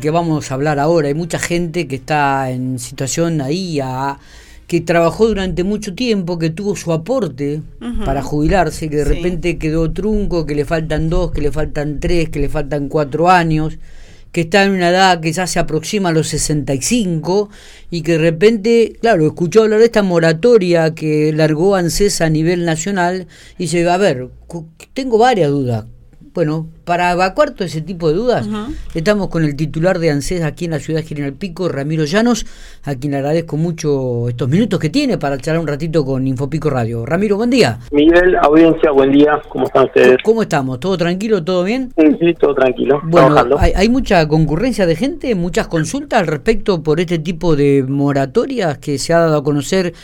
que vamos a hablar ahora. Hay mucha gente que está en situación ahí, a, que trabajó durante mucho tiempo, que tuvo su aporte para jubilarse, que de repente quedó trunco, que le faltan dos, que le faltan tres, que le faltan cuatro años, que está en una edad que ya se aproxima a los 65 y que de repente, claro, escuchó hablar de esta moratoria que largó ANSES a nivel nacional y se va a ver, tengo varias dudas bueno, para evacuar todo ese tipo de dudas, estamos con el titular de ANSES aquí en la ciudad de General Pico, Ramiro Llanos, a quien le agradezco mucho estos minutos que tiene para charlar un ratito con Infopico Radio. Ramiro, buen día. Miguel, audiencia, buen día, ¿cómo están ustedes? ¿Cómo estamos? ¿Todo tranquilo? ¿Todo bien? Sí, sí, todo tranquilo. Bueno, hay, hay, mucha concurrencia de gente, muchas consultas al respecto por este tipo de moratorias que se ha dado a conocer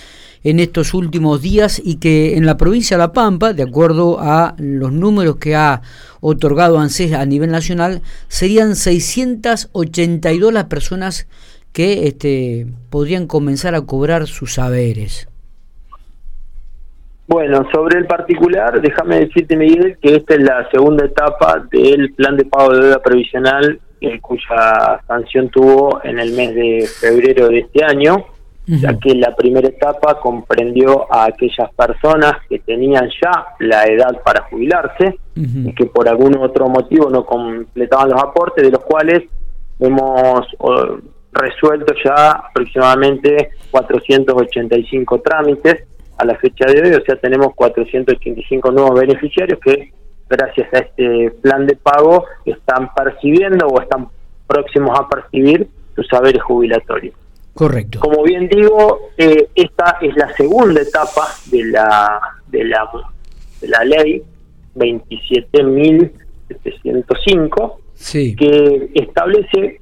en estos últimos días y que en la provincia de La Pampa, de acuerdo a los números que ha otorgado ANSES a nivel nacional, serían 682 las personas que este, podrían comenzar a cobrar sus saberes. Bueno, sobre el particular, déjame decirte, Miguel, que esta es la segunda etapa del plan de pago de deuda previsional, eh, cuya sanción tuvo en el mes de febrero de este año ya que la primera etapa comprendió a aquellas personas que tenían ya la edad para jubilarse y que por algún otro motivo no completaban los aportes, de los cuales hemos resuelto ya aproximadamente 485 trámites a la fecha de hoy, o sea, tenemos 485 nuevos beneficiarios que gracias a este plan de pago están percibiendo o están próximos a percibir sus saberes jubilatorios. Correcto. Como bien digo, eh, esta es la segunda etapa de la de la, de la ley 27.705 sí. que establece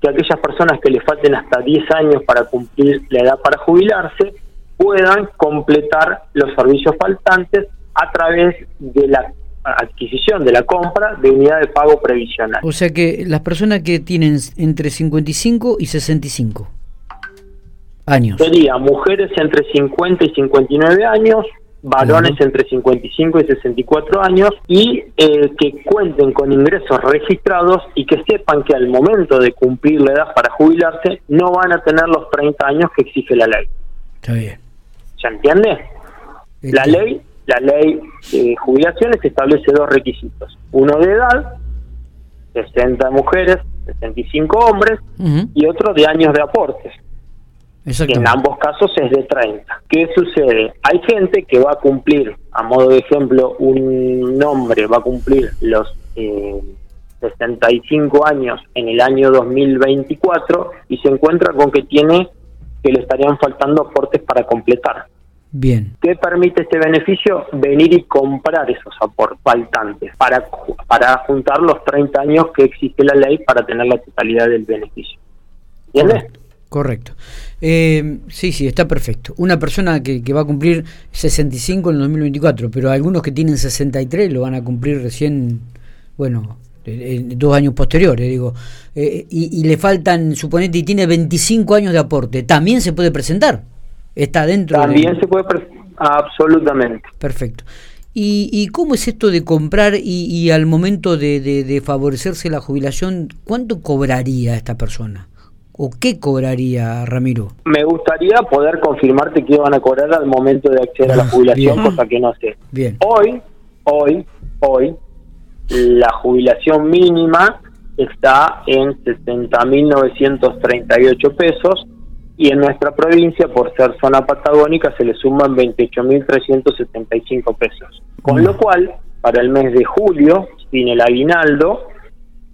que aquellas personas que le falten hasta 10 años para cumplir la edad para jubilarse puedan completar los servicios faltantes a través de la adquisición de la compra de unidad de pago previsional. O sea que las personas que tienen entre 55 y 65 años. Sería mujeres entre 50 y 59 años, varones entre 55 y 64 años y eh, que cuenten con ingresos registrados y que sepan que al momento de cumplir la edad para jubilarse no van a tener los 30 años que exige la ley. Está bien. ¿Se entiende? La ley, la ley de jubilaciones establece dos requisitos. Uno de edad, 60 mujeres, 65 hombres, y otro de años de aportes en ambos casos es de 30. ¿Qué sucede? Hay gente que va a cumplir, a modo de ejemplo, un hombre va a cumplir los eh, 65 años en el año 2024 y se encuentra con que tiene que le estarían faltando aportes para completar. Bien. ¿Qué permite este beneficio? Venir y comprar esos aportes faltantes para, para juntar los 30 años que existe la ley para tener la totalidad del beneficio. ¿Entiendes? Correcto. Eh, sí, sí, está perfecto. Una persona que, va a cumplir 65 en el 2024, pero algunos que tienen 63 lo van a cumplir recién, bueno, dos años posteriores, digo. Eh, y, le faltan, suponete, y tiene 25 años de aporte, ¿también se puede presentar? ¿Está dentro? También se puede presentar, absolutamente. Perfecto. ¿Y, ¿Y, cómo es esto de comprar y, al momento de, de favorecerse la jubilación, cuánto cobraría esta persona? O qué cobraría Ramiro? Me gustaría poder confirmarte qué van a cobrar al momento de acceder a la ah, jubilación, cosa que no sé. Bien. Hoy, hoy, hoy, la jubilación mínima está en 60.938 pesos y en nuestra provincia, por ser zona patagónica, se le suman 28.375 pesos. Con lo cual, para el mes de julio, sin el aguinaldo,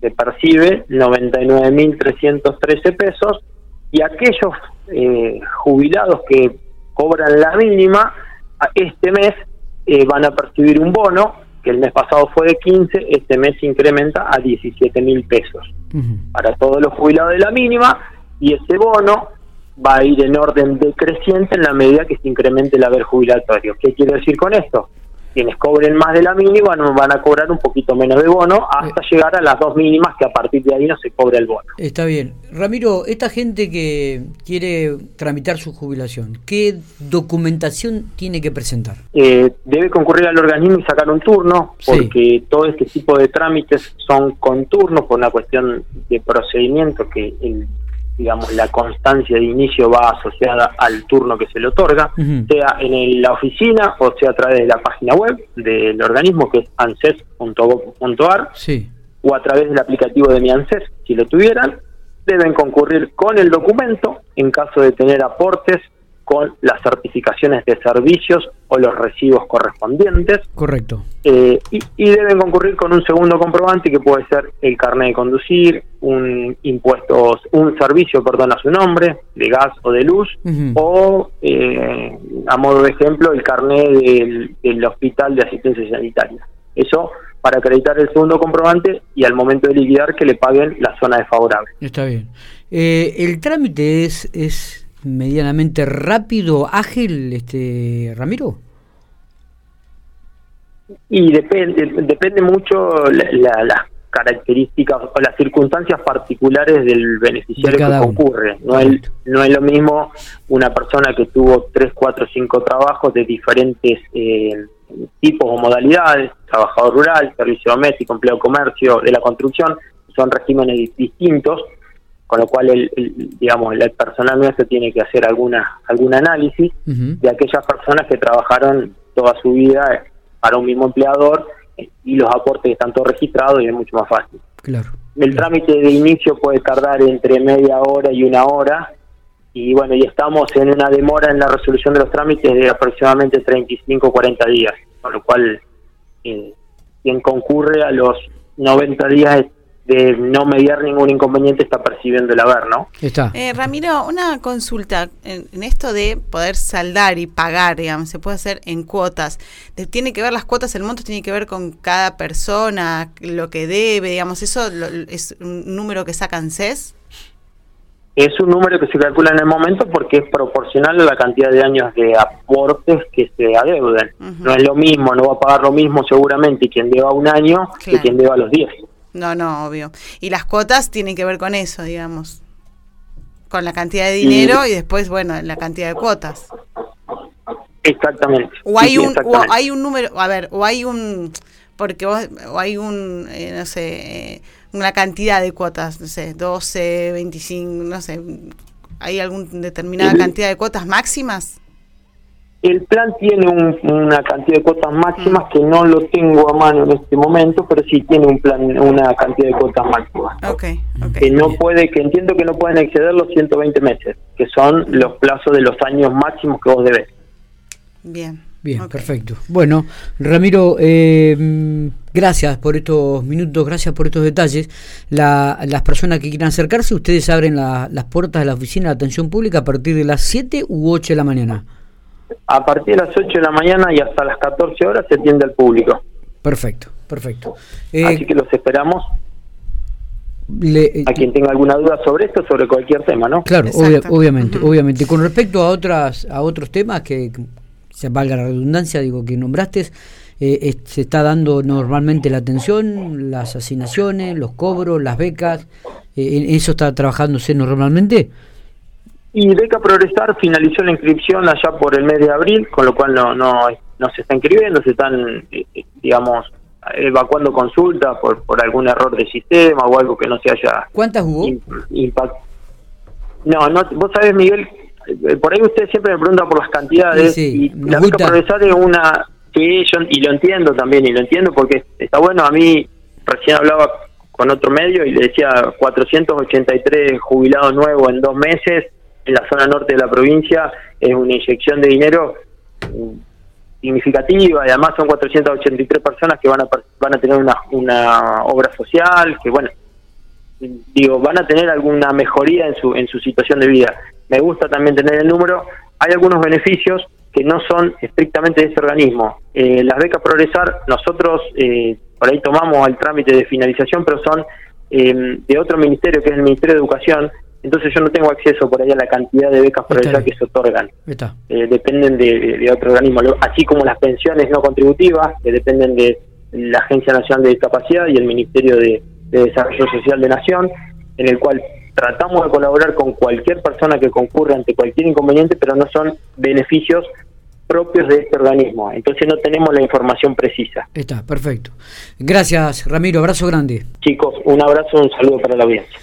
se percibe 99.313 pesos y aquellos eh, jubilados que cobran la mínima, este mes eh, van a percibir un bono, que el mes pasado fue de 15, este mes se incrementa a 17.000 pesos para todos los jubilados de la mínima y ese bono va a ir en orden decreciente en la medida que se incremente el haber jubilatorio. ¿Qué quiere decir con esto? Quienes cobren más de la mínima van a cobrar un poquito menos de bono hasta eh. llegar a las dos mínimas que a partir de ahí no se cobra el bono. Está bien. Ramiro, esta gente que quiere tramitar su jubilación, ¿qué documentación tiene que presentar? Eh, debe concurrir al organismo y sacar un turno, porque todo este tipo de trámites son con turno por una cuestión de procedimiento que el digamos, la constancia de inicio va asociada al turno que se le otorga, sea en la oficina o sea a través de la página web del organismo que es anses.gov.ar o a través del aplicativo de mi ANSES, si lo tuvieran, deben concurrir con el documento en caso de tener aportes con las certificaciones de servicios o los recibos correspondientes. Correcto. Eh, y, deben concurrir con un segundo comprobante que puede ser el carnet de conducir, un impuestos, un servicio, perdón, a su nombre, de gas o de luz, o eh, a modo de ejemplo el carnet del, del hospital de asistencia sanitaria. Eso para acreditar el segundo comprobante y al momento de liquidar que le paguen la zona desfavorable. Está bien. Eh, el trámite es, es medianamente rápido, ágil, este Ramiro? Y depende, depende mucho las características o las circunstancias particulares del beneficiario que concurre. No es, no es lo mismo una persona que tuvo tres, cuatro, cinco trabajos de diferentes eh, tipos o modalidades, trabajador rural, servicio doméstico, empleo comercio, de la construcción, son regímenes distintos con lo cual el, digamos el personal nuestro tiene que hacer alguna algún análisis de aquellas personas que trabajaron toda su vida para un mismo empleador eh, y los aportes están todos registrados y es mucho más fácil. Claro. El trámite de inicio puede tardar entre media hora y una hora y bueno, y estamos en una demora en la resolución de los trámites de aproximadamente 35 o 40 días, con lo cual eh, quien concurre a los 90 días de no mediar ningún inconveniente está percibiendo el haber, ¿no? Está. Eh, Ramiro, una consulta en, esto de poder saldar y pagar, digamos, se puede hacer en cuotas. ¿Tiene que ver las cuotas, el monto tiene que ver con cada persona, lo que debe, digamos, eso es un número que sacan CES? Es un número que se calcula en el momento porque es proporcional a la cantidad de años de aportes que se adeuden. No es lo mismo, no va a pagar lo mismo seguramente quien deba un año que quien deba los 10. No, no, obvio. Y las cuotas tienen que ver con eso, digamos. Con la cantidad de dinero y, después, bueno, la cantidad de cuotas. Exactamente. O hay un hay un número, a ver, o hay un porque vos, o hay un eh, no sé, eh, una cantidad de cuotas, no sé, 12, 25, no sé, ¿hay alguna determinada cantidad de cuotas máximas? El plan tiene una cantidad de cuotas máximas que no lo tengo a mano en este momento, pero sí tiene un plan, una cantidad de cuotas máximas. Okay, Que no puede, que entiendo que no pueden exceder los 120 meses, que son los plazos de los años máximos que vos debes. Bien. Bien, perfecto. Bueno, Ramiro, eh, gracias por estos minutos, gracias por estos detalles. las personas que quieran acercarse, ustedes abren las puertas de la oficina de atención pública a partir de las 7 u 8 de la mañana a partir de las 8 de la mañana y hasta las 14 horas se atiende al público. Perfecto, perfecto. Eh, Así que los esperamos. a quien tenga alguna duda sobre esto, sobre cualquier tema, ¿no? Claro, obviamente, obviamente. Con respecto a otras, a otros temas que, se valga la redundancia, digo que nombraste, eh, se está dando normalmente la atención, las asignaciones, los cobros, las becas, eh, ¿eso está trabajándose normalmente? Y Beca Progresar finalizó la inscripción allá por el mes de abril, con lo cual no, no, no se está inscribiendo, se están, eh, eh, digamos, evacuando consultas por, por algún error de sistema o algo que no se haya... ¿Cuántas hubo? no, no, vos sabés, Miguel, eh, por ahí usted siempre me pregunta por las cantidades y la Beca Progresar es una... Sí, yo, y lo entiendo también, y lo entiendo porque está bueno, a mí recién hablaba con otro medio y le decía 483 jubilados nuevos en dos meses en la zona norte de la provincia es una inyección de dinero mm, significativa y además son 483 personas que van a van a tener una, una obra social que bueno digo van a tener alguna mejoría en su en su situación de vida. Me gusta también tener el número. Hay algunos beneficios que no son estrictamente de ese organismo. Eh, las becas progresar nosotros eh, por ahí tomamos el trámite de finalización pero son eh, de otro ministerio que es el ministerio de educación entonces yo no tengo acceso por ahí a la cantidad de becas por allá que se otorgan. Eh, dependen de, otro organismo, así como las pensiones no contributivas, que dependen de la Agencia Nacional de Discapacidad y el Ministerio de, Desarrollo Social de Nación, en el cual tratamos de colaborar con cualquier persona que concurra ante cualquier inconveniente, pero no son beneficios propios de este organismo. Entonces no tenemos la información precisa. Está, perfecto. Gracias, Ramiro. Abrazo grande. Chicos, un abrazo, un saludo para la audiencia.